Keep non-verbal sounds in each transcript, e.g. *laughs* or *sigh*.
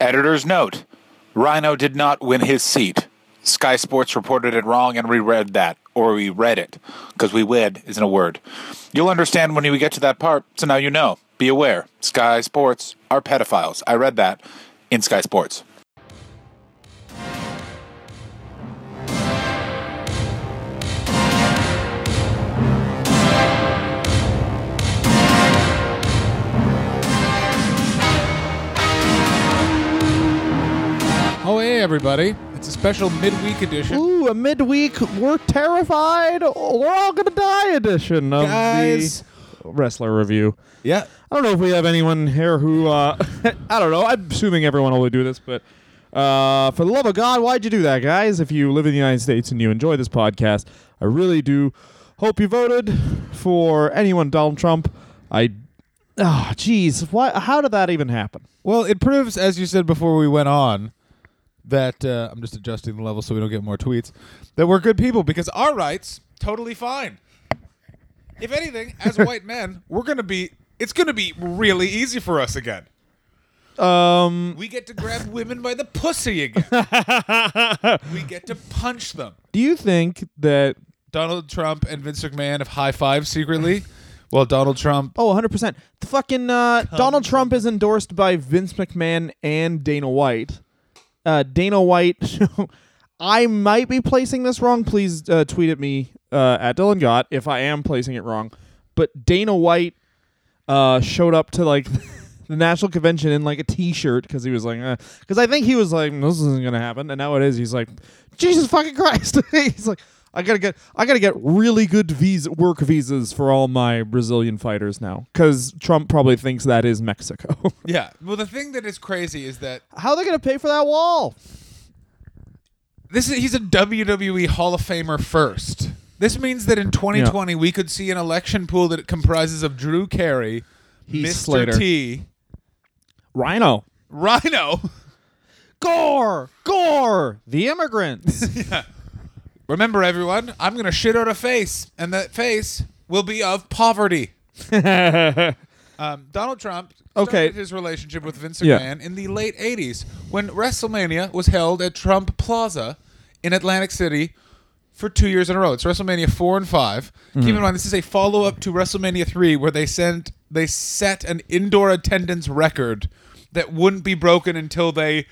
Editor's note Rhino did not win his seat. Sky Sports reported it wrong and we read that, or we read it, because we read isn't a word. You'll understand when we get to that part, so now you know. Be aware Sky Sports are pedophiles. I read that in Sky Sports. Hey, everybody. It's a special midweek edition. Ooh, a midweek, we're terrified, we're all gonna die edition of Guys. the wrestler review. Yeah. I don't know if we have anyone here who, uh, *laughs* I don't know, I'm assuming everyone will do this, but uh, for the love of God, why'd you do that, guys? If you live in the United States and you enjoy this podcast, I really do hope you voted for anyone Donald Trump. I, oh, jeez, why? how did that even happen? Well, it proves, as you said before we went on, that uh, I'm just adjusting the level so we don't get more tweets, that we're good people because our rights, totally fine. If anything, as white men, *laughs* we're going to be, it's going to be really easy for us again. Um, We get to grab women by the pussy again. *laughs* we get to punch them. do you think that Donald Trump and Vince McMahon have high five secretly. *laughs* Well, Donald Trump. Oh, 100%. The fucking uh, Donald Trump is endorsed by Vince McMahon and Dana White. Uh, Dana White, *laughs* I might be placing this wrong. Please uh, tweet at me uh, at Dylan Gott if I am placing it wrong. But Dana White uh, showed up to like *laughs* the national convention in like a t-shirt because he was like, because I think he was like, this isn't gonna happen, and now it is. He's like, Jesus fucking Christ. *laughs* He's like, I gotta get, I gotta get really good visa work visas for all my Brazilian fighters now because Trump probably thinks that is Mexico. *laughs* Yeah. Well, the thing that is crazy is that How are they gonna pay for that wall? this is he's a WWE Hall of Famer first. This means that in 2020 we could see an election pool that comprises of Drew Carey, Heath Mr. Slater. T, Rhino, Rhino. Gore, Gore, the immigrants. *laughs* Remember, everyone, I'm gonna shit out a face, and that face will be of poverty. *laughs* Um, Donald Trump started Okay. his relationship with Vince Yeah. McMahon in the late 80s when WrestleMania was held at Trump Plaza in Atlantic City for two years in a row. It's WrestleMania 4 and 5. Mm-hmm. Keep in mind, this is a follow up to WrestleMania 3 where they sent they set an indoor attendance record that wouldn't be broken until they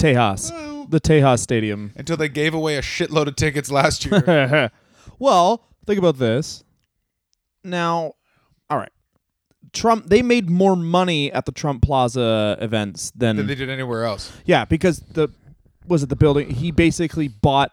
Tejas, the Tejas Stadium. *laughs* until they gave away a shitload of tickets last year. *laughs* well, think about this. Now, all right. Trump they made more money at the Trump Plaza events than, than they did anywhere else. Yeah, because the was it the building he basically bought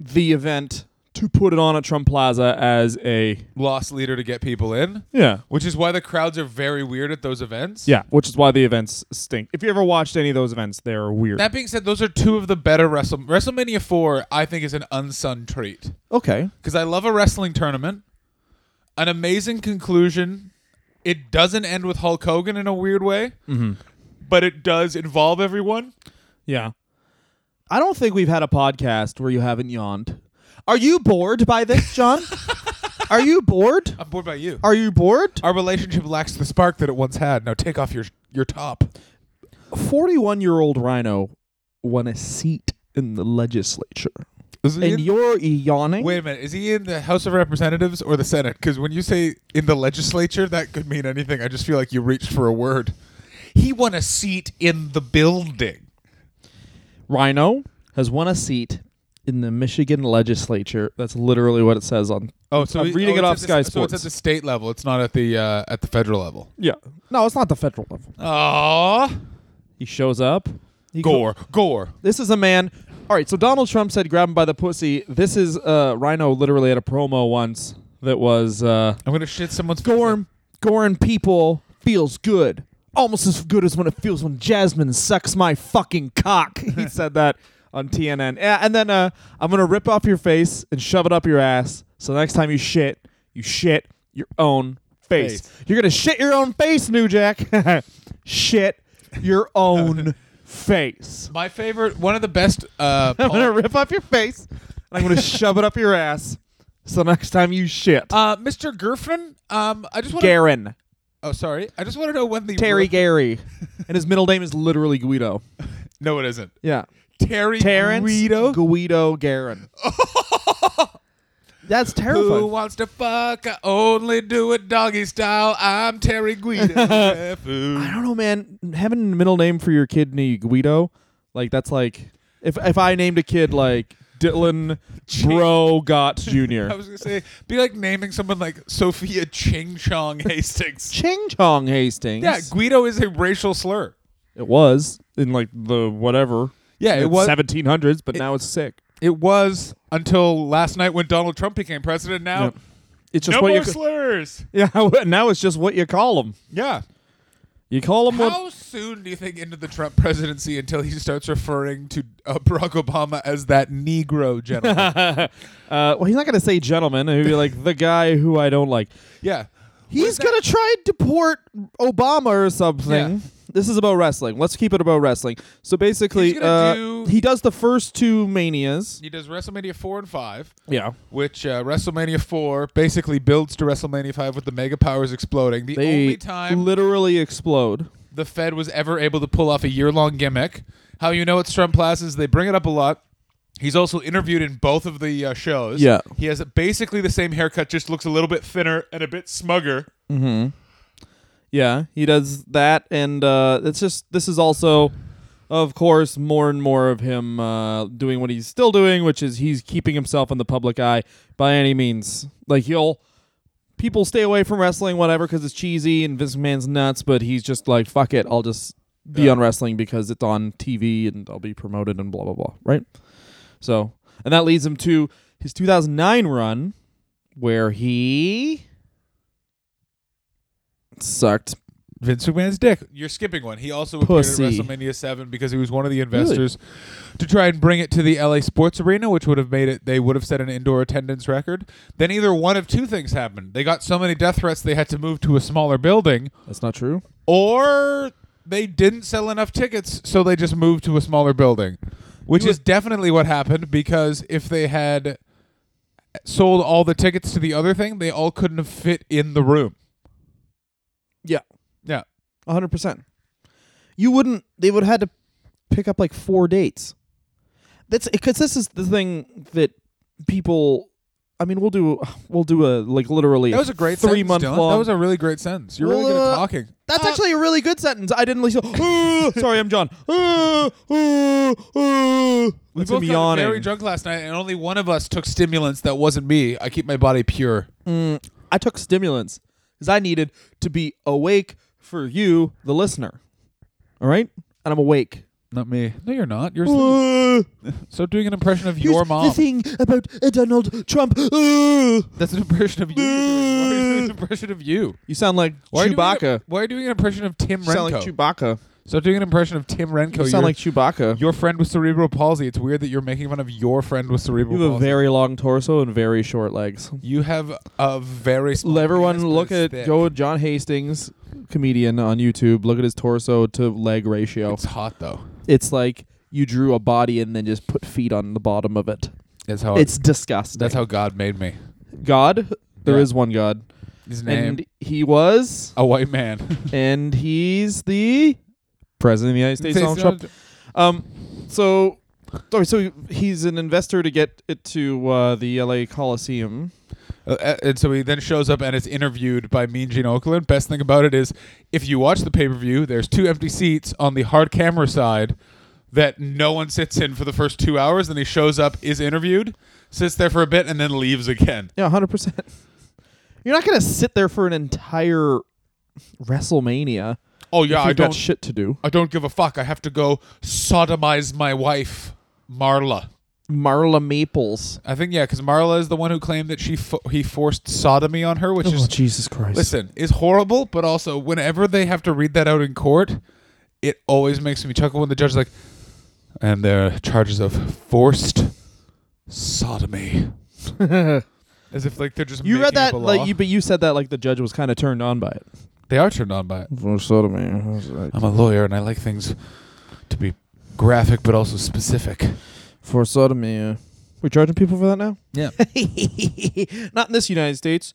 the event to put it on at Trump Plaza as a Lost leader to get people in, Yeah. which is why the crowds are very weird at those events. Yeah, which is why the events stink. If you ever watched any of those events, they're weird. That being said, those are two of the better Wrestle WrestleMania 4, I think, is an unsung treat. okay. Because I love a wrestling tournament. An amazing conclusion. It doesn't end with Hulk Hogan in a weird way, Mm-hmm. but it does involve everyone. Yeah. I don't think we've had a podcast where you haven't yawned. Are you bored by this, John? *laughs* Are you bored? I'm bored by you. Are you bored? Our relationship lacks the spark that it once had. Now take off your your top. 41 year old Rhino won a seat in the legislature. Is he And in- you're yawning? Wait a minute. Is he in the House of Representatives or the Senate? Because when you say in the legislature, that could mean anything. I just feel like you reached for a word. He won a seat in the building. Rhino has won a seat in the Michigan legislature. That's literally what it says on. Oh, so I'm he- reading oh, it off at the- Sky So Sports. it's at the state level. It's not at the uh, at the federal level. Yeah. No, it's not the federal level. Aww. He shows up. He Gore. Gore. This is a man. All right, so Donald Trump said, "Grab him by the pussy." This is uh, Rhino literally had a promo once that was uh, I'm gonna shit someone's Gorn. Gorn people feels good, almost as good as when it feels when Jasmine sucks my fucking cock. *laughs* he said that on TNN. Yeah, and then uh, I'm gonna rip off your face and shove it up your ass. So next time you shit, you shit your own face. Face. You're gonna shit your own face, New Jack. *laughs* shit your own *laughs* face. My favorite, one of the best. Uh, *laughs* I'm gonna rip off your face and I'm gonna shove it up your ass. So next time you shit, uh, Mr. Gerfen, um, I just want to Garen, Oh, sorry. I just want to know when the Terry Gary, and his middle name is literally Guido. No, it isn't. Yeah, Terry Terrence Guido. Guido Garin. *laughs* That's terrible. Who wants to fuck? I only do it doggy style. I'm Terry Guido. *laughs* I don't know, man. Having a middle name for your kid named Guido, like that's like if if I named a kid like Dylan Bro Gott Jr. I was gonna say, be like naming someone like Sophia Ching Chong Hastings. *laughs* Ching Chong Hastings. yeah, Guido is a racial slur. it was in like the whatever. Yeah, it was. 1700s, but it- now it's sick. It was until last night when Donald Trump became president. Now, Yep. It's just no what more you ca- slurs. *laughs* yeah. Now it's just what you call them. Yeah. You call them what How soon do you think into the Trump presidency until he starts referring to uh, Barack Obama as that Negro gentleman? *laughs* uh, well, he's not going to say gentleman. He'll be like the guy who I don't like. yeah. He's going to try and deport Obama or something. Yeah. This is about wrestling. Let's keep it about wrestling. So basically, He's gonna uh, do- he does the first two manias. He does WrestleMania 4 and 5, Yeah. which uh, WrestleMania 4 basically builds to WrestleMania 5 with the Mega Powers exploding. The They only time literally explode. the Fed was ever able to pull off a year long gimmick. How you know it's Trump Plaza is they bring it up a lot. He's also interviewed in both of the uh, shows. Yeah. He has basically the same haircut, just looks a little bit thinner and a bit smugger. Mm-hmm. Yeah, he does that, and uh, it's just this is also, of course, more and more of him uh, doing what he's still doing, which is he's keeping himself in the public eye by any means. Like he'll people stay away from wrestling, whatever, because it's cheesy and Vince McMahon's nuts, but he's just like, fuck it, I'll just be Yeah. on wrestling because it's on TV and I'll be promoted and blah blah blah, right? So, and that leads him to his 2009 run, where he sucked Vince McMahon's dick. You're skipping one. He also Pussy. appeared at WrestleMania 7 because he was one of the investors to try and bring it to the LA Sports Arena, which would have made it, they would have set an indoor attendance record. Then either one of two things happened. They got so many death threats they had to move to a smaller building, That's not true. or they didn't sell enough tickets, so they just moved to a smaller building, which You is definitely what happened because if they had sold all the tickets to the other thing, they all couldn't have fit in the room. Yeah. Yeah. A hundred percent. You wouldn't. They would have had to pick up like four dates. That's because this is the thing that people. I mean, we'll do. We'll do a like literally. That was a great three sentence, month Dylan. long. That was a really great sentence. You're really good at uh, talking. That's Uh, actually a really good sentence. I didn't listen. "Ah," *laughs* sorry, I'm John. "Ah, ah, ah." We both got very drunk last night, and only one of us took stimulants. That wasn't me. I keep my body pure. Mm, I took stimulants because I needed to be awake for you, the listener. All right, and I'm awake. Not me. No, you're not. You're asleep. *laughs* so doing an impression of your mom. The thing about uh, Donald Trump. Uh. That's an impression of you. you're. Why are you doing an impression of you? You sound like Why are you doing Chewbacca. a- why are you doing an impression of Tim You sound Renko? like Chewbacca. So doing an impression of Tim Renko. You sound like Chewbacca. your friend with cerebral palsy. It's weird that you're making fun of your friend with cerebral palsy. You have a palsy. very long torso and very short legs. you have a very small. Let everyone penis, but look it's at thick. Joe John Hastings, comedian on YouTube. Look at his torso to leg ratio. It's hot though. It's like you drew a body and then just put feet on the bottom of it. That's how. It's disgusting. that's how God made me. God. There is Yeah. one God, His name. and he was, a white man. *laughs* and he's the president of the United States. Donald Trump. Um, so, sorry, so he's an investor to get it to uh, the LA Coliseum. Uh, uh, and so he then shows up and is interviewed by Mean Gene Okerlund. Best thing about it is, if you watch the pay per view, there's two empty seats on the hard camera side that no one sits in for the first two hours. Then he shows up, is interviewed, sits there for a bit, and then leaves again. Yeah, hundred percent. *laughs* You're not gonna sit there for an entire WrestleMania. Oh yeah, I you've got don't. shit to do. I don't give a fuck. I have to go sodomize my wife, Marla. Marla Maples. I think yeah, because Marla is the one who claimed that she fo- he forced sodomy on her, which oh, is Oh, Jesus Christ! listen is horrible. But also, whenever they have to read that out in court, it always makes me chuckle when the judge is like, and there are charges of forced sodomy, *laughs* as if like they're just you read that like you, but you said that like the judge was kind of turned on by it. They are turned on by it. For sodomy. I'm a lawyer and I like things to be graphic but also specific. For sodomy. Uh, we charging people for that now? Yeah. Not in this United States.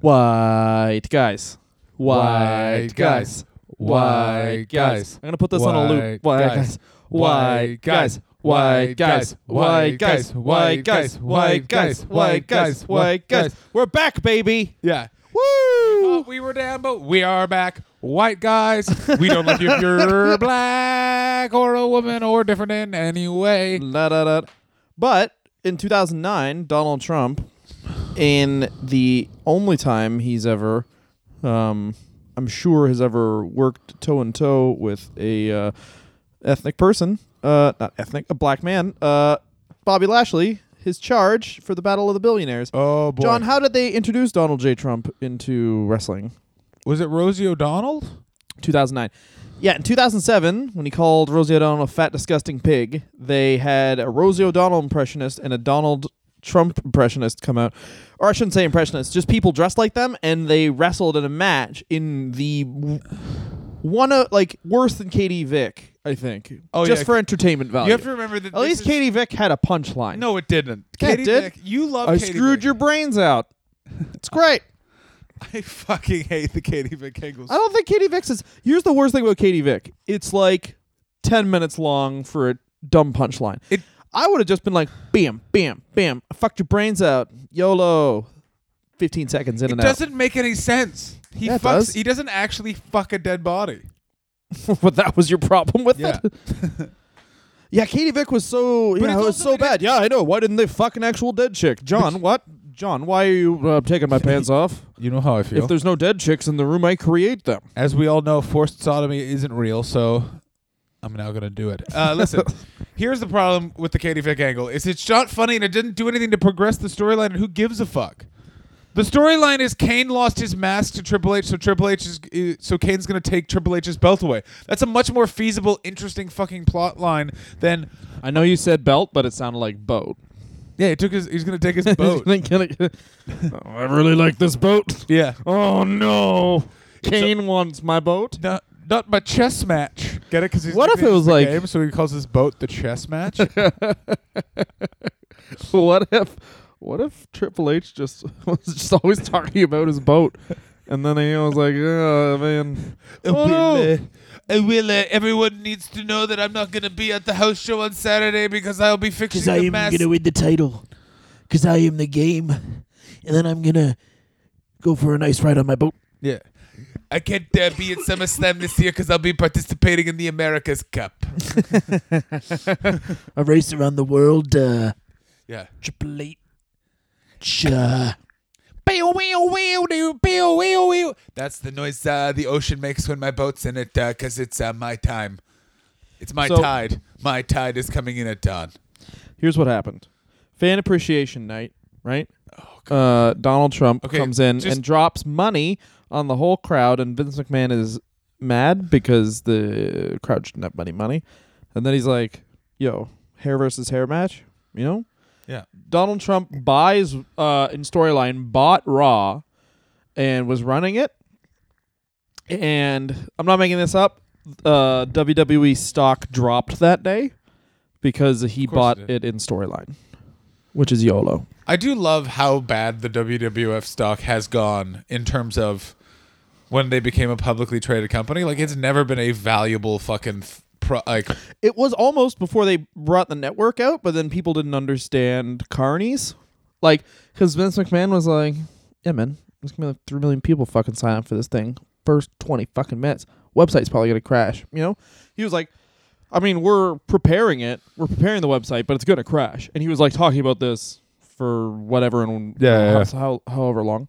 White guys white guys, white guys. I'm gonna put this on a loop. White guys, white guys, white guys, white guys, white guys, white guys, white guys, white guys. We're back, baby. Yeah. Woo! Thought we were down, but we are back. White guys. We don't like you if you're *laughs* black or a woman or different in any way. Da, da. But in 2009, Donald Trump, in the only time he's ever, um, I'm sure, has ever worked toe in toe with a uh, ethnic person, uh, not ethnic, a black man, uh, Bobby Lashley, his charge for the Battle of the Billionaires. Oh boy. John, how did they introduce Donald J. Trump into wrestling? was it Rosie O'Donnell? 2009. Yeah, in 2007, when he called Rosie O'Donnell a fat, disgusting pig, they had a Rosie O'Donnell impressionist and a Donald Trump impressionist come out. Or I shouldn't say impressionists, just people dressed like them, and they wrestled in a match in the one of, like, worse than Katie Vick, I think. Oh, just yeah. for entertainment value. You have to remember that. At this least is- Katie Vick had a punchline. No, it didn't. Yeah, it Katie did. Vick, you love I Katie screwed Vick. your brains out. *laughs* It's great. I fucking hate the Katie Vick angles. I don't think Katie Vick's is. Here's the worst thing about Katie Vick. It's like ten minutes long for a dumb punchline. It- I would have just been like, bam, bam, bam. I fucked your brains out. YOLO. Fifteen seconds in It and out. It doesn't make any sense. He Yeah, it fucks. does. He doesn't actually fuck a dead body. *laughs* but that was your problem with Yeah. it. *laughs* *laughs* yeah, Katie Vick was so. But Yeah, it's it was also so bad. Yeah, I know. Why didn't they fuck an actual dead chick? John, what? John, why are you uh, taking my pants off? You know how I feel. If there's no dead chicks in the room, I create them. As we all know, forced sodomy isn't real, so I'm now gonna do it. Uh, listen, here's the problem with the Katie Vick angle: is it's not funny and it didn't do anything to progress the storyline. And who gives a fuck? The storyline is Kane lost his mask to Triple H, so Triple H is so Kane's gonna take Triple H's belt away. That's a much more feasible, interesting fucking plot line than I know you said belt, but it sounded like boat. yeah. He took his. He's gonna take his *laughs* boat. oh, I really like this boat. yeah. Oh no, Kane wants my boat. Not, not my chess match. Get it? Because What if it was like- game, so he calls his boat the chess match. *laughs* what if, what if Triple H just *laughs* was just always talking about his boat, and then he was like, oh man, oh, will, uh, I will. Uh, everyone needs to know that I'm not going to be at the house show on Saturday because I'll be fixing Because I am gonna win the title. Because I am the game, and then I'm gonna go for a nice ride on my boat. yeah. I can't uh, be at SummerSlam this year because I'll be participating in the America's Cup. *laughs* A race around the world. Uh, Yeah. Triple H. That's the noise uh, the ocean makes when my boat's in it because it's uh, my time. It's my So- tide. My tide is coming in at dawn. here's what happened: fan appreciation night, right? Uh, Donald Trump Okay, comes in just- and drops money on the whole crowd, and Vince McMahon is mad because the crowd shouldn't have money, money, and then he's like, "Yo, hair versus hair match," you know? Yeah. Donald Trump buys uh in storyline bought Raw and was running it. And I'm not making this up. Uh WWE stock dropped that day because he bought it it, in storyline, which is YOLO. I do love how bad the WWF stock has gone in terms of when they became a publicly traded company. Like it's never been a valuable fucking th- pro- like It was almost before they brought the network out, but then people didn't understand carnies. Like, because Vince McMahon was like, yeah, man, there's to be like 3 million people fucking sign up for this thing. First 20 fucking minutes. Website's probably going to crash. You know? He was like, I mean, we're preparing it. We're preparing the website, but it's going to crash. And he was like talking about this for whatever and Yeah, yeah, how, however long.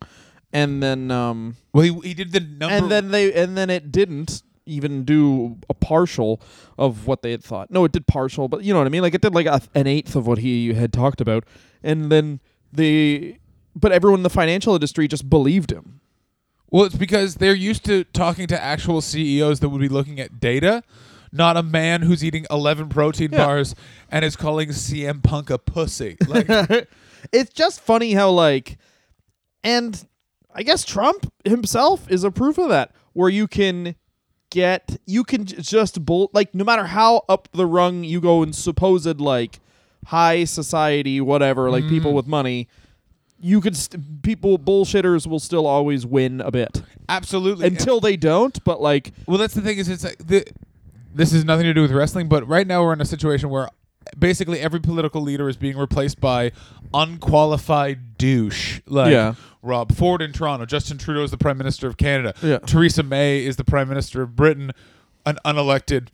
And then, um, well he, he did the number and then they and then it didn't even do a partial of what they had thought. No, it did partial, but you know what I mean. Like it did like a, an eighth of what he had talked about, and then the but everyone in the financial industry just believed him. Well, it's because they're used to talking to actual CEOs that would be looking at data, not a man who's eating 11 protein Yeah. bars and is calling CM Punk a pussy. Like, *laughs* it's just funny how like, and I guess Trump himself is a proof of that, where you can get you can j- just bull like no matter how up the rung you go in supposed like high society whatever like people mm. with money you could st- people bullshitters will still always win a bit Absolutely. until they don't. But like, Well, that's the thing is it's like the, this has nothing to do with wrestling, but right now we're in a situation where basically every political leader is being replaced by unqualified douche like Yeah. Rob Ford in Toronto, Justin Trudeau is the Prime Minister of Canada, Yeah. Theresa May is the Prime Minister of Britain, an unelected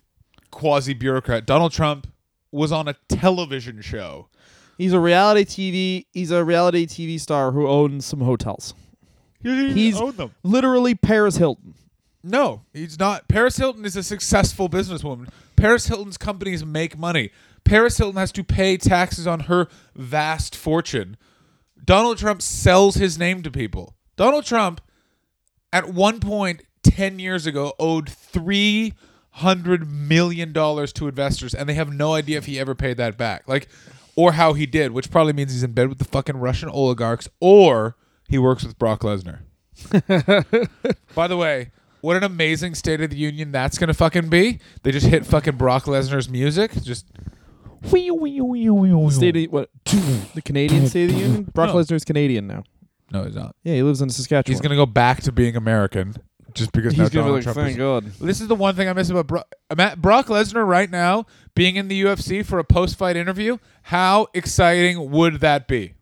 quasi bureaucrat. Donald Trump was on a television show. he's a reality TV. He's a reality TV star who owns some hotels. He's owned them. literally Paris Hilton. No, he's not. Paris Hilton is a successful businesswoman. Paris Hilton's companies make money. Paris Hilton has to pay taxes on her vast fortune. Donald Trump sells his name to people. Donald Trump, at one point 10 years ago, owed $300 million to investors, and they have no idea if he ever paid that back. Like, or how he did, which probably means he's in bed with the fucking Russian oligarchs, or he works with Brock Lesnar. *laughs* By the way, what an amazing State of the Union that's gonna fucking be. They just hit fucking Brock Lesnar's music. Just State of, what? *sniffs* the Canadian State of the Union. Brock No. Lesnar's Canadian now. no, he's not. Yeah, he lives in Saskatchewan. He's gonna go back to being American just because now He's gonna Donald be like, Trump thank is- God. This is the one thing I miss about Brock. Brock Lesnar right now being in the UFC for a post-fight interview. How exciting would that be?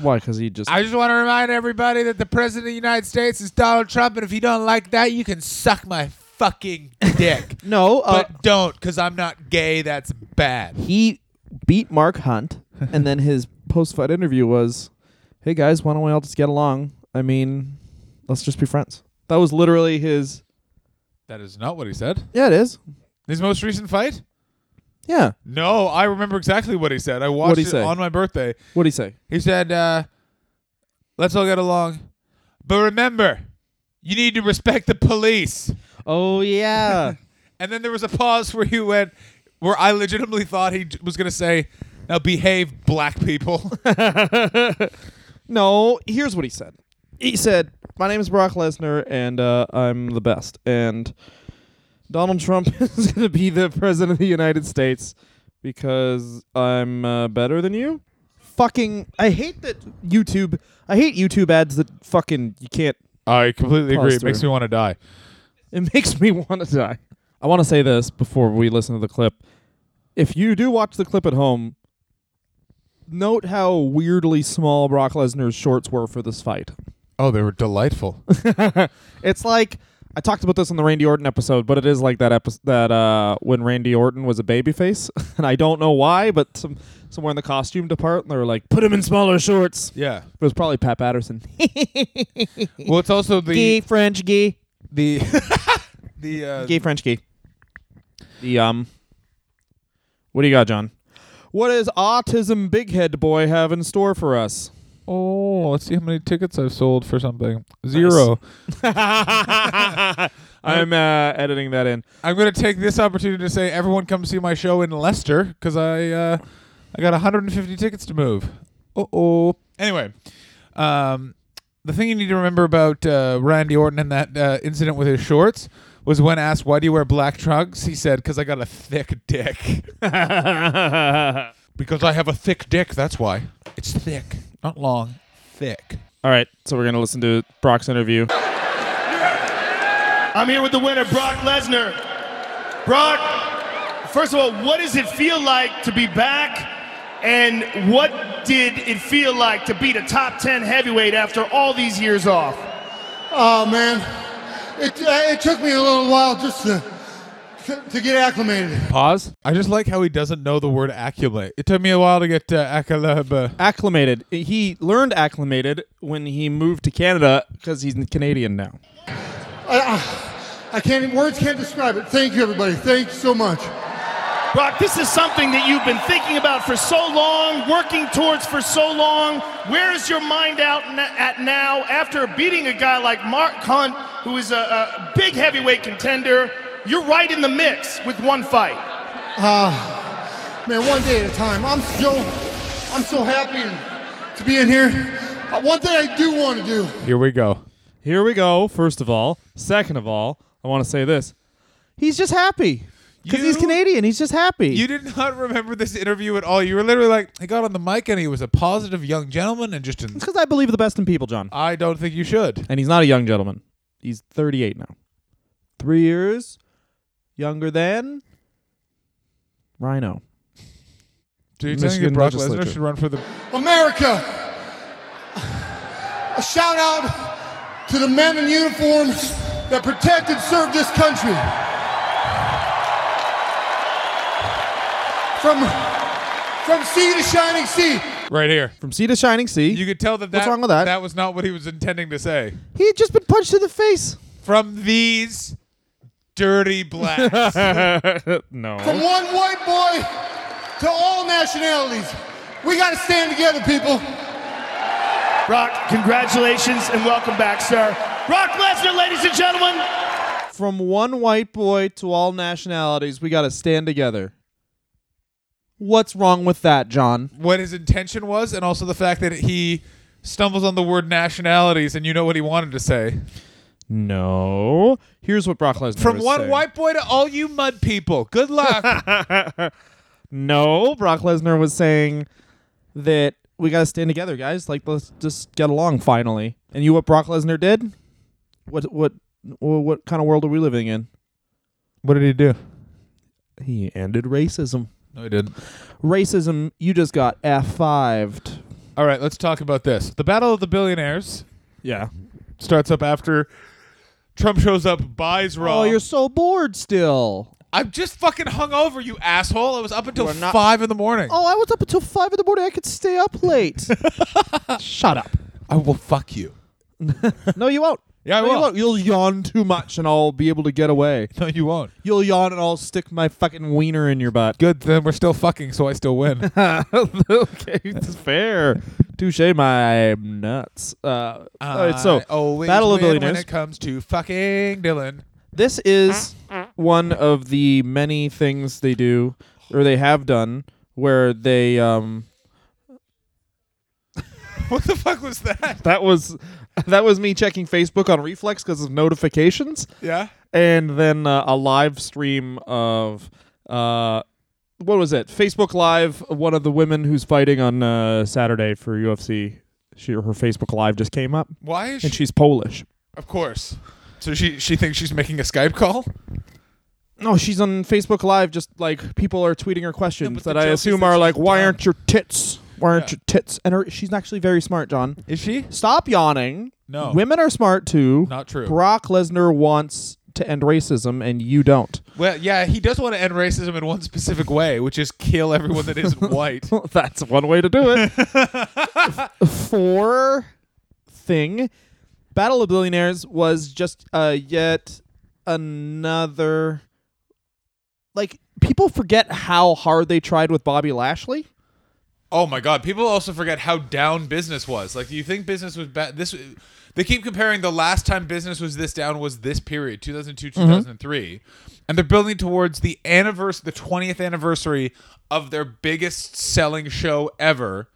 Why? Because he just. I just want to remind everybody that the president of the United States is Donald Trump, and if you don't like that, you can suck my fucking dick. *laughs* no, uh, but don't, because I'm not gay. That's bad. he beat Mark Hunt, and then his post-fight interview was, "Hey guys, why don't we all just get along? I mean, let's just be friends." That was literally his. That is not what he said. Yeah, it is. His most recent fight? Yeah. No, I remember exactly what he said. I watched What'd he it say? on my birthday. What do you say? He said, uh, "Let's all get along, but remember, you need to respect the police." Oh yeah. *laughs* And then there was a pause where he went, where I legitimately thought he was going to say, "Now behave, black people." *laughs* no, here's what he said. He said, "My name is Brock Lesnar, and uh, I'm the best." And Donald Trump *laughs* is going to be the president of the United States because I'm uh, better than you. Fucking, I hate that YouTube. I hate YouTube ads that fucking you can't. I completely agree. It makes me want to die. It makes me want to die. I want to say this before we listen to the clip. If you do watch the clip at home, note how weirdly small Brock Lesnar's shorts were for this fight. Oh, they were delightful. *laughs* It's like I talked about this on the Randy Orton episode, but it is like that episode that uh, when Randy Orton was a babyface, *laughs* and I don't know why, but some somewhere in the costume department they were like, put him in smaller shorts. yeah. It was probably Pat Patterson. Well, it's also *laughs* the gay French gay, the the uh, gay French gay. The um, what do you got, John? What does autism big head boy have in store for us? Oh, let's see how many tickets I've sold for something. Zero. *laughs* I'm uh, editing that in. I'm going to take this opportunity to say everyone come see my show in Leicester because I uh, I got 150 tickets to move. Uh oh. Anyway, um, the thing you need to remember about uh, Randy Orton and that uh, incident with his shorts was when asked why do you wear black trunks, he said because I got a thick dick. *laughs* because I have a thick dick. That's why it's thick, not long, thick. All right, so we're gonna listen to Brock's interview. I'm here with the winner, Brock Lesnar. Brock, first of all, what does it feel like to be back? And what did it feel like to beat a top 10 heavyweight after all these years off? Oh man, it uh, it took me a little while just to to, to get acclimated. Pause. I just like how he doesn't know the word accumulate. It took me a while to get uh, acclimate. Acclimated. He learned acclimated when he moved to Canada because he's Canadian now. I, I, I can't words can't describe it. Thank you everybody. Thank you so much. Brock, this is something that you've been thinking about for so long, working towards for so long. Where is your mind out n- at now after beating a guy like Mark Hunt, who is a, a big heavyweight contender? You're right in the mix with one fight. Man, one day at a time. I'm so I'm so happy to be in here. Uh, one thing I do want to do. Here we go. Here we go. First of all, second of all, I want to say this: he's just happy. Because he's Canadian. He's just happy. You did not remember this interview at all. You were literally like, he got on the mic and he was a positive young gentleman and just. It's because I believe the best in people, John. I don't think you should. And he's not a young gentleman. He's 38 now. Three years younger than Rhino. Do you Michigan think Brock Lesnar should run for the? America. A shout out to the men in uniforms that protect and serve this country. From from sea to shining sea. Right here. From sea to shining sea. You could tell that, that What's wrong with that? That was not what he was intending to say. he had just been punched in the face. From these dirty blacks. *laughs* no. From one white boy to all nationalities. We got to stand together, people. Brock, congratulations and welcome back, sir. Brock Lesnar, ladies and gentlemen. From one white boy to all nationalities, we got to stand together. What's wrong with that, John? what his intention was, and also the fact that he stumbles on the word nationalities, and you know what he wanted to say. No. Here's what Brock Lesnar From was one saying. white boy to all you mud people. Good luck. *laughs* No, Brock Lesnar was saying that we got to stand together, guys. Like, let's just get along finally. And you, what Brock Lesnar did? What, what, what, what kind of world are we living in? what did he do? He ended racism. No, he didn't. Racism, you just got F5'd. All right, let's talk about this. The Battle of the Billionaires Yeah. starts up after Trump shows up, buys Raw. Oh, you're so bored still. I'm just fucking hungover, you asshole. I was up until not- five in the morning. Oh, I was up until 5 in the morning. I could stay up late. *laughs* Shut up. I will fuck you. *laughs* No, you won't. Yeah, I will. You'll yawn too much and I'll be able to get away. *laughs* No, you won't. You'll yawn and I'll stick my fucking wiener in your butt. Good, then we're still fucking, so I still win. *laughs* okay, it's fair. Touche my nuts. Uh, all right, so I always Battle of win when Billionaires. it comes to fucking Dylan. this is one of the many things they do, or they have done, where they um *laughs* What the fuck was that? that was *laughs* that was me checking Facebook on Reflex because of notifications, Yeah. and then uh, a live stream of uh. What was it? Facebook Live. One of the women who's fighting on uh, Saturday for UFC. She, her Facebook Live just came up, Why is and she? she's Polish. Of course. So she she thinks she's making a Skype call. No, she's on Facebook Live. Just like people are tweeting her questions but the that I joke is assume that are she's like, "Why dumb." aren't your tits? Why aren't Yeah. your tits?" And her, she's actually very smart, John. Is she? Stop yawning. No. Women are smart too. Not true. Brock Lesnar wants to end racism, and you don't. Well, yeah, he does want to end racism in one specific way, which is kill everyone that isn't *laughs* white. *laughs* That's one way to do it. *laughs* For thing, Battle of Billionaires was just uh, yet another. Like people forget how hard they tried with Bobby Lashley. Oh my god! People also forget how down business was. Like, do you think business was bad? This they keep comparing the last time business was this down was this period, two thousand two, mm-hmm. two thousand three, and they're building towards the anniversary, the twentieth anniversary of their biggest selling show ever,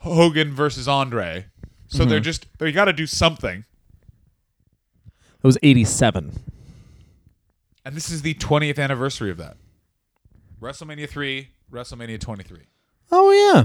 Hogan versus Andre. So mm-hmm. they're just they got to do something, It was eighty-seven. and this is the twentieth anniversary of that. WrestleMania three, WrestleMania twenty three. Oh yeah.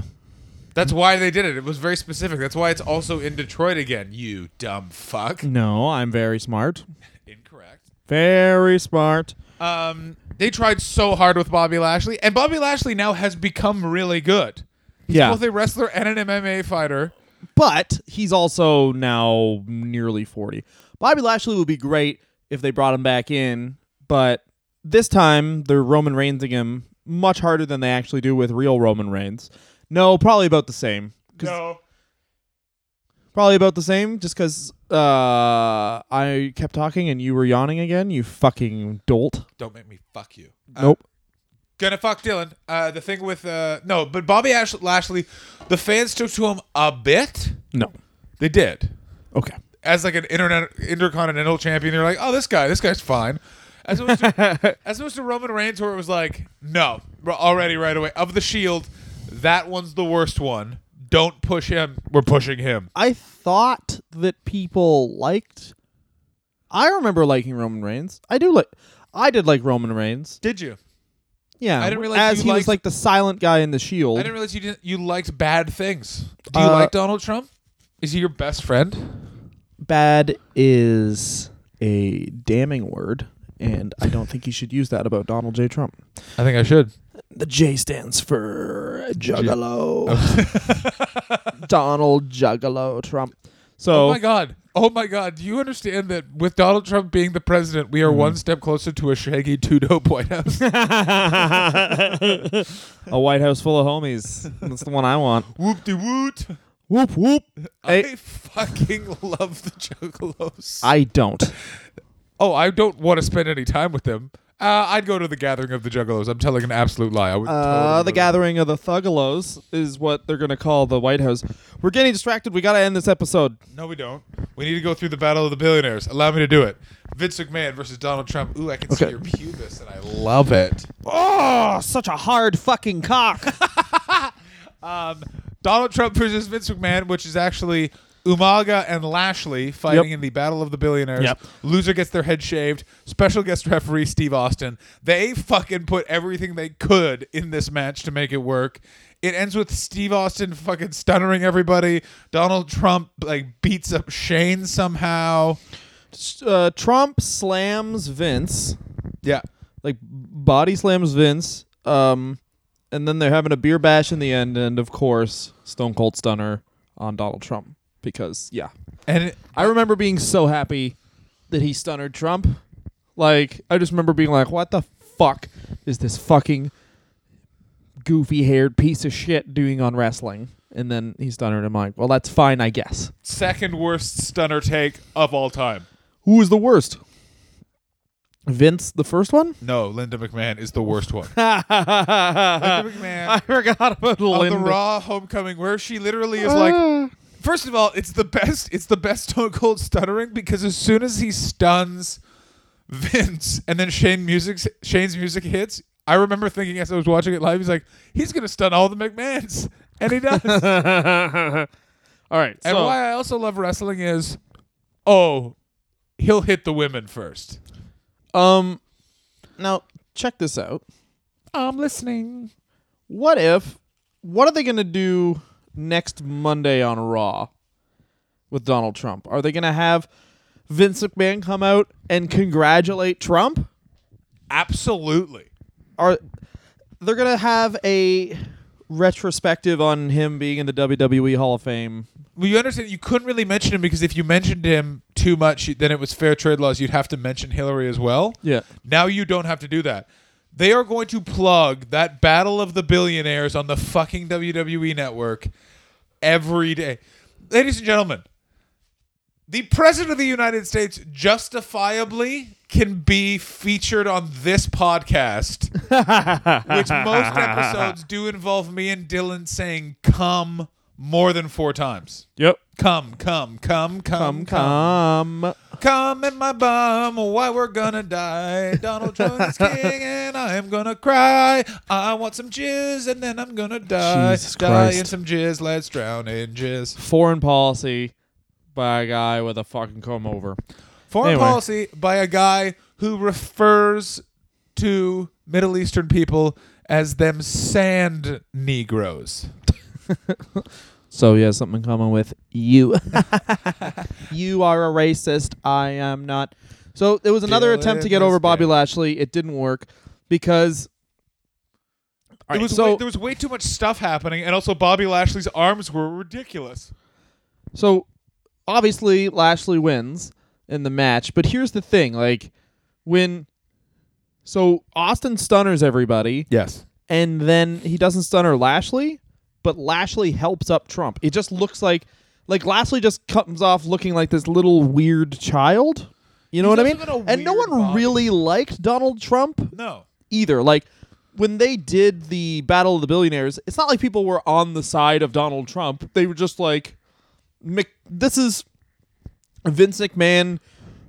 That's why they did it. It was very specific. That's why it's also in Detroit again. You dumb fuck. No, I'm very smart. *laughs* Incorrect. Very smart. Um, they tried so hard with Bobby Lashley, and Bobby Lashley now has become really good. He's Yeah. both a wrestler and an MMA fighter. But he's also now nearly 40. Bobby Lashley would be great if they brought him back in, but this time they're Roman Reignsing him much harder than they actually do with real Roman Reigns. No, probably about the same. No. Probably about the same, just because uh, I kept talking and you were yawning again, you fucking dolt. Don't make me fuck you. Uh, Nope. Gonna fuck Dylan. Uh, the thing with uh, no, but Bobby Ash- Lashley, the fans took to him a bit. No. They did. Okay. as like an internet intercontinental champion, they're like, oh, this guy, this guy's fine. As opposed to, *laughs* as opposed to Roman Reigns, where it was like, no, already right away of the Shield, that one's the worst one. Don't push him. We're pushing him. I thought that people liked. I remember liking Roman Reigns. I do like. I did like Roman Reigns. Did you? Yeah, I didn't realize as you he was like the silent guy in the Shield. I didn't realize you didn't. You liked bad things. Do you Uh, like Donald Trump? Is he your best friend? Bad is a damning word, and I don't think you should use that about Donald J. Trump. I think I should. The J stands for Juggalo. *laughs* Donald Juggalo Trump. So Oh my god. Oh my god. Do you understand that with Donald Trump being the president, we are Mm-hmm. one step closer to a shaggy two dope White House? *laughs* a White House full of homies. That's the one I want. Whoop de woot. Whoop whoop. I Hey. fucking love the Juggalos. I don't. Oh, I don't want to spend any time with them. Uh, I'd go to the gathering of the Juggalos. I'm telling an absolute lie. I would. Uh, totally the go. gathering of the Thuggalos is what they're gonna call the White House. We're getting distracted. We gotta end this episode. No, we don't. We need to go through the battle of the billionaires. Allow me to do it. Vince McMahon versus Donald Trump. Ooh, I can see Okay. your pubis, and I love it. Oh, such a hard fucking cock. *laughs* Um, Donald Trump versus Vince McMahon, which is actually Umaga and Lashley fighting Yep. in the Battle of the Billionaires. Yep. Loser gets their head shaved. Special guest referee Steve Austin. They fucking put everything they could in this match to make it work. It ends with Steve Austin fucking stunnering everybody. Donald Trump like beats up Shane somehow. uh, Trump slams Vince, Yeah. like body slams Vince. Um, and then they're having a beer bash in the end, and of course, Stone Cold Stunner on Donald Trump because yeah, And it, I remember being so happy that he stunnered Trump. Like I just remember being like, "What the fuck is this fucking goofy haired piece of shit doing on wrestling?" And then he stunnered him. Like, well, that's fine, I guess. second worst stunner take of all time. Who was the worst? Vince, the first one. No, Linda McMahon is the worst one. *laughs* Linda I forgot about Linda. the Raw homecoming where she literally is like ah. First of all, it's the best it's the best *laughs* Stone Cold stuttering because as soon as he stuns Vince and then Shane music Shane's music hits, I remember thinking as I was watching it live, he's like, he's gonna stun all the McMahons. And he does. and *laughs* All right. So, why I also love wrestling is oh, he'll hit the women first. um, now check this out. I'm listening. What if? What are they gonna do next Monday on Raw with Donald Trump? Are they gonna have Vince McMahon come out and congratulate Trump? Absolutely. Are they're gonna have a retrospective on him being in the WWE Hall of Fame? Well, you understand you couldn't really mention him because if you mentioned him too much, then it was fair trade laws. You'd have to mention Hillary as well. Yeah. Now you don't have to do that. They are going to plug that Battle of the Billionaires on the fucking WWE network every day. Ladies and gentlemen, the President of the United States justifiably can be featured on this podcast, which most *laughs* episodes do involve me and Dylan saying come more than four times. Yep. Come, come, come, Come, come, come. come. Come in my bum, why we're gonna die. Donald Trump is king, and I am gonna cry. I want some jizz, and then I'm gonna die. Jesus die Christ. in some jizz, let's drown in jizz. Foreign policy by a guy with a fucking comb over. Foreign Anyway. policy by a guy who refers to Middle Eastern people as them sand Negroes. *laughs* So he has something in common with you. *laughs* *laughs* you are a racist. I am not. So there was another attempt to get over Bobby. Lashley. It didn't work because. All It right, was so way, there was way too much stuff happening, and also Bobby Lashley's arms were ridiculous. so obviously Lashley wins in the match, but here's the thing: like when, so Austin stunners everybody, Yes. and then he doesn't stunner Lashley, but Lashley helps up Trump. It just looks like like Lashley just comes off looking like this little weird child. You know He's what I mean? And no one body. really liked Donald Trump No. either. Like when they did the Battle of the Billionaires, it's not like people were on the side of Donald Trump. They were just like, Mc- this is Vince McMahon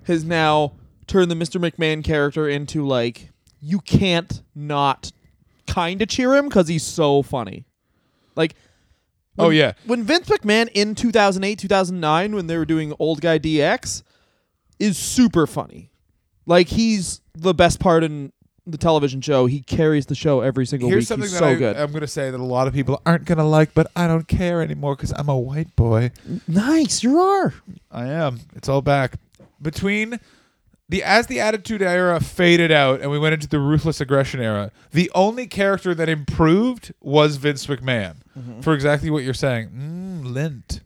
has now turned the Mr. McMahon character into like you can't not kind of cheer him because he's so funny. Like, Oh, yeah. when Vince McMahon in 2008, 2009, when they were doing Old Guy DX, is super funny. Like he's the best part in the television show. He carries the show every single week. Here's week. something He's that so I, good. I'm going to say that a lot of people aren't going to like, but I don't care anymore because I'm a white boy. nice, you are. I am. It's all back. Between the as the Attitude Era faded out and we went into the Ruthless Aggression Era, the only character that improved was Vince McMahon for exactly what you're saying. Mm, lint.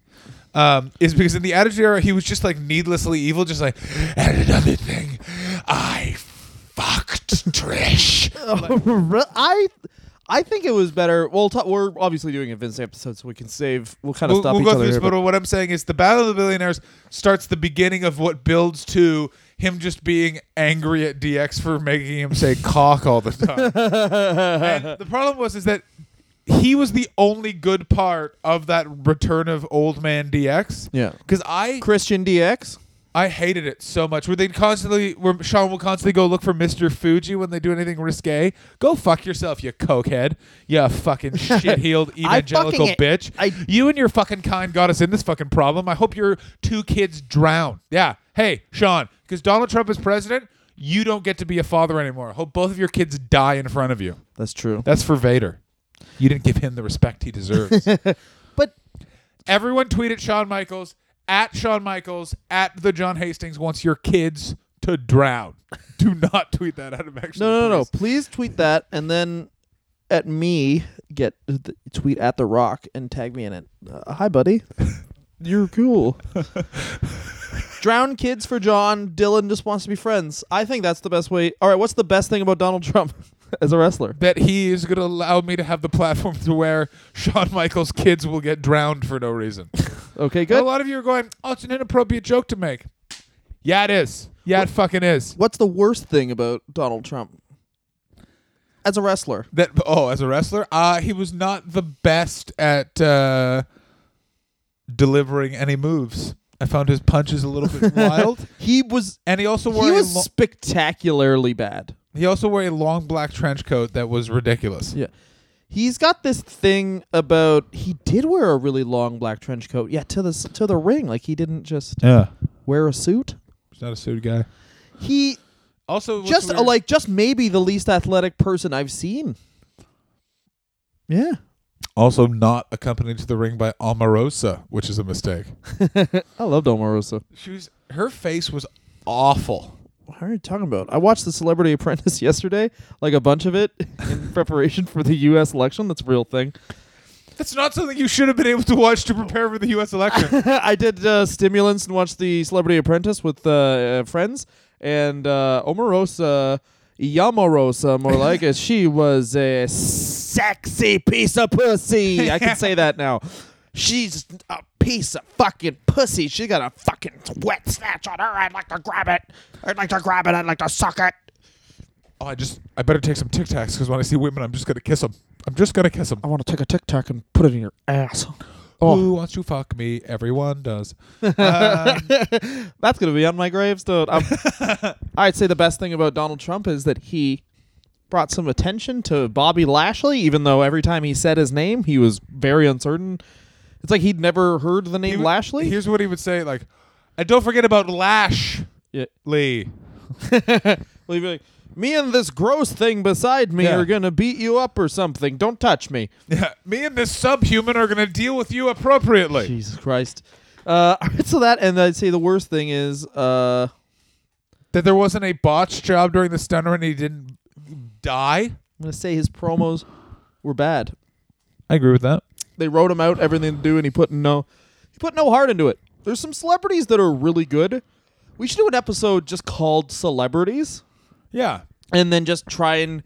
Um, is because in the Attitude Era he was just like needlessly evil, just like and another thing, I fucked Trish. *laughs* I I think it was better. Well, t- we're obviously doing a Vince episode, so we can save. We'll kind of we'll, stop we'll each go other. through this, here, but what I'm saying is the Battle of the Billionaires starts the beginning of what builds to him just being angry at DX for making him say cock all the time. *laughs* and the problem was is that he was the only good part of that return of old man DX. Yeah. Because I Christian DX. I hated it so much. Where they constantly, where Shawn will constantly go look for Mr. Fuji when they do anything risque. Go fuck yourself, you cokehead. You fucking *laughs* shit-heeled evangelical fucking- bitch. I- you and your fucking kind got us in this fucking problem. I hope your two kids drown. Yeah. Hey, Shawn, because Donald Trump is president, you don't get to be a father anymore. Hope both of your kids die in front of you. That's true. That's for Vader. You didn't give him the respect he deserves. *laughs* But Everyone tweet at Shawn Michaels, at Shawn Michaels, at the John Hastings wants your kids to drown. Do not tweet that out of actually. no, no, no. Please tweet that, and then at me get the, tweet at the Rock and tag me in it. Uh, hi, buddy. *laughs* You're cool. *laughs* Drown kids for John. Dylan just wants to be friends. I think that's the best way. All right, what's the best thing about Donald Trump *laughs* as a wrestler? That he is going to allow me to have the platform to where Shawn Michaels' kids will get drowned for no reason. *laughs* Okay, good. A lot of you are going, oh, it's an inappropriate joke to make. Yeah, it is. Yeah, it fucking is. What's the worst thing about Donald Trump as a wrestler? That oh, as a wrestler, uh, he was not the best at uh, delivering any moves. I found his punches a little bit *laughs* wild, He was and he also wore he a was lo- spectacularly bad. he also wore a long black trench coat that was ridiculous. Yeah. He's got this thing about he did wear a really long black trench coat. Yeah, to the s- to the ring. Like he didn't just Yeah, wear a suit. he's not a suit guy. He Also, what's just weird- like just maybe the least athletic person I've seen. Yeah. Also not accompanied to the ring by Omarosa, which is a mistake. *laughs* I loved Omarosa. She was her face was awful. What are you talking about? I watched The Celebrity Apprentice *laughs* yesterday, like a bunch of it in *laughs* preparation for the U.S. election. That's a real thing. That's not something you should have been able to watch to prepare for the U.S. election. I did uh, stimulants and watched The Celebrity Apprentice with uh, uh, friends, and uh, Omarosa, Yamarosa, more *laughs* like it. She was a sexy piece of pussy. I can say that now. She's a piece of fucking pussy. She got a fucking wet snatch on her. I'd like to grab it. I'd like to grab it. I'd like to suck it. oh, I just I better take some Tic Tacs because when I see women, I'm just gonna kiss them. I'm just gonna kiss them. I want to take a tic tac and put it in your ass. Who Oh, wants to fuck me? Everyone does. Um, *laughs* that's gonna be on my gravestone. I'm- *laughs* I'd say the best thing about Donald Trump is that he brought some attention to Bobby Lashley, even though every time he said his name, he was very uncertain. It's like he'd never heard the he name would- Lashley. Here's what he would say: like, and don't forget about Lash Yeah. Lee. *laughs* Well, he'd be like, me and this gross thing beside me Yeah. are gonna beat you up or something. Don't touch me. Yeah, me and this subhuman are gonna deal with you appropriately. Jesus Christ. Uh, *laughs* so that, and I'd say the worst thing is, uh, That there wasn't a botched job during the stunner and he didn't die. I'm gonna say his promos were bad. I agree with that. They wrote him out everything to do, and he put no, he put no heart into it. There's some celebrities that are really good. We should do an episode just called celebrities, Yeah. and then just try and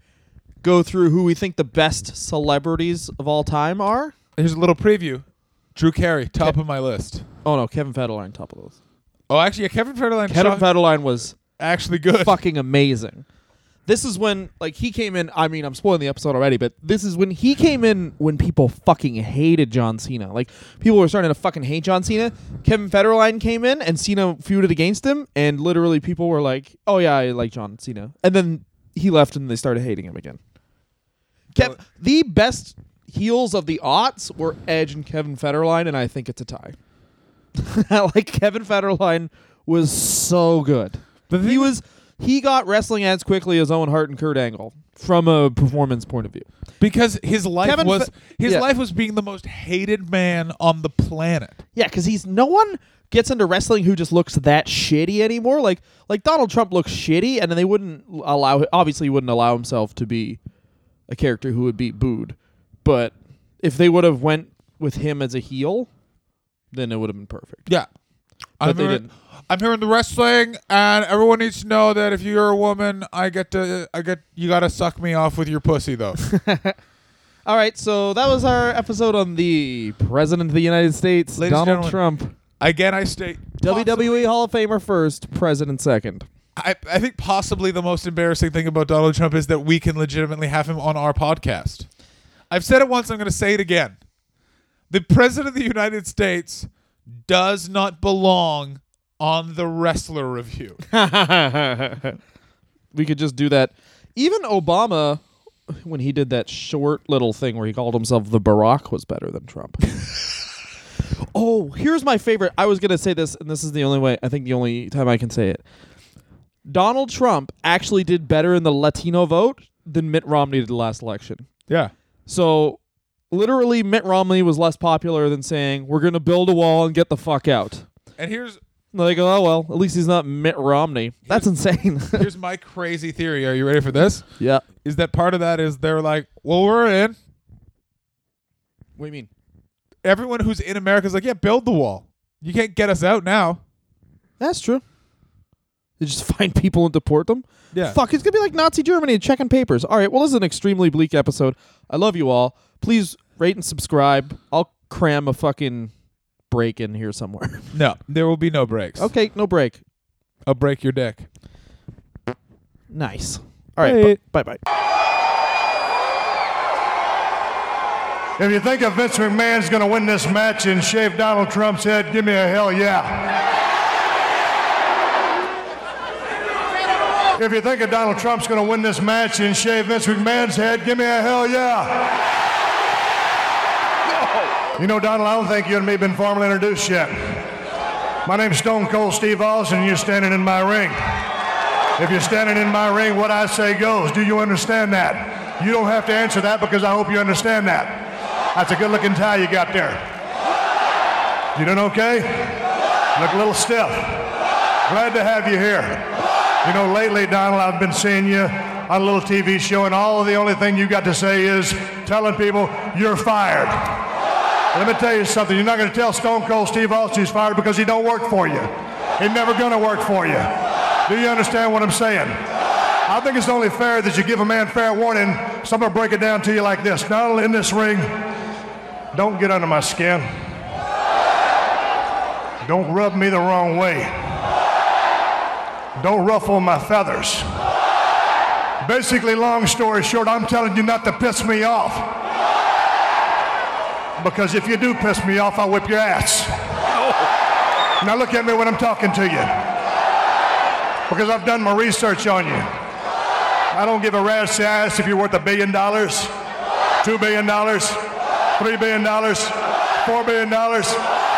go through who we think the best celebrities of all time are. Here's a little preview. Drew Carey, top of my list. Oh no, Kevin Federline, top of those. Oh, actually, yeah, Kevin Federline Kevin Federline was actually good. fucking amazing. This is when like he came in. I mean, I'm spoiling the episode already, but this is when he came in when people fucking hated John Cena. Like people were starting to fucking hate John Cena. Kevin Federline came in and Cena feuded against him, and literally people were like, "Oh yeah, I like John Cena," and then he left and they started hating him again. Kev- the best heels of the aughts were Edge and Kevin Federline, and I think it's a tie. *laughs* like Kevin Federline was so good. The He was he got wrestling as quickly as Owen Hart and Kurt Angle from a performance point of view. because his life Kevin was Fe- his yeah. life was being the most hated man on the planet. Yeah, because he's no one gets into wrestling who just looks that shitty anymore. Like like Donald Trump looks shitty, and then they wouldn't allow obviously he wouldn't allow himself to be a character who would be booed. But if they would have went with him as a heel, then it would have been perfect. Yeah. But I'm they didn't. I'm here in the wrestling, and everyone needs to know that if you're a woman, I get to, I get, you gotta suck me off with your pussy, though. *laughs* All right, so that was our episode on the President of the United States, Ladies and Donald gentlemen, Trump. Again, I state WWE Hall of Famer first, President second. I, I think possibly the most embarrassing thing about Donald Trump is that we can legitimately have him on our podcast. I've said it once, I'm going to say it again. The President of the United States does not belong on the Wrestler Review. *laughs* we could just do that. Even Obama, when he did that short little thing where he called himself the Barack, was better than Trump. *laughs* oh, here's my favorite. I was gonna say this, and this is the only way. I think the only time I can say it. Donald Trump actually did better in the Latino vote than Mitt Romney did last election. Yeah. So, literally, Mitt Romney was less popular than saying, "We're gonna build a wall and get the fuck out." And here's They go, "Oh well, at least he's not Mitt Romney." That's insane. *laughs* here's my crazy theory. Are you ready for this? yeah. Is that part of that is they're like, well, we're in. What do you mean? Everyone who's in America is like, yeah, build the wall. You can't get us out now. That's true. They just *laughs* find people and deport them. Yeah. Fuck, it's gonna be like Nazi Germany checking papers. All right, well, this is an extremely bleak episode. I love you all. Please rate and subscribe. I'll cram a fucking break in here somewhere. *laughs* No, there will be no breaks. okay, no break. I'll break your dick. Nice. All right, Hey. bye bye. If you think if Vince McMahon's going to win this match and shave Donald Trump's head, give me a hell yeah. If you think if Donald Trump's going to win this match and shave Vince McMahon's head, give me a hell yeah. You know, Donald, I don't think you and me have been formally introduced yet. My name's Stone Cold Steve Austin, and you're standing in my ring. If you're standing in my ring, what I say goes. Do you understand that? You don't have to answer that because I hope you understand that. That's a good looking tie you got there. You doing okay? Look a little stiff. Glad to have you here. You know, lately, Donald, I've been seeing you on a little TV show, and all the only thing you got to say is telling people you're fired. Let me tell you something. You're not going to tell Stone Cold Steve Austin he's fired because he don't work for you. He's never going to work for you. Do you understand what I'm saying? I think it's only fair that you give a man fair warning. So I'm going to break it down to you like this. Not only in this ring, don't get under my skin. Don't rub me the wrong way. Don't ruffle my feathers. Basically, long story short, I'm telling you not to piss me off. Because if you do piss me off, I'll whip your ass. Now look at me when I'm talking to you. Because I've done my research on you. I don't give a rat's ass if you're worth a billion dollars, two billion dollars, three billion dollars, four billion dollars,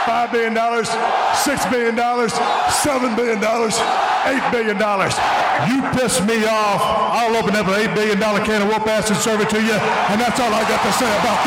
five billion dollars, six billion dollars, seven billion dollars, eight billion dollars. You piss me off, I'll open up an eight billion dollar can of whoop ass and serve it to you, and that's all I got to say about that.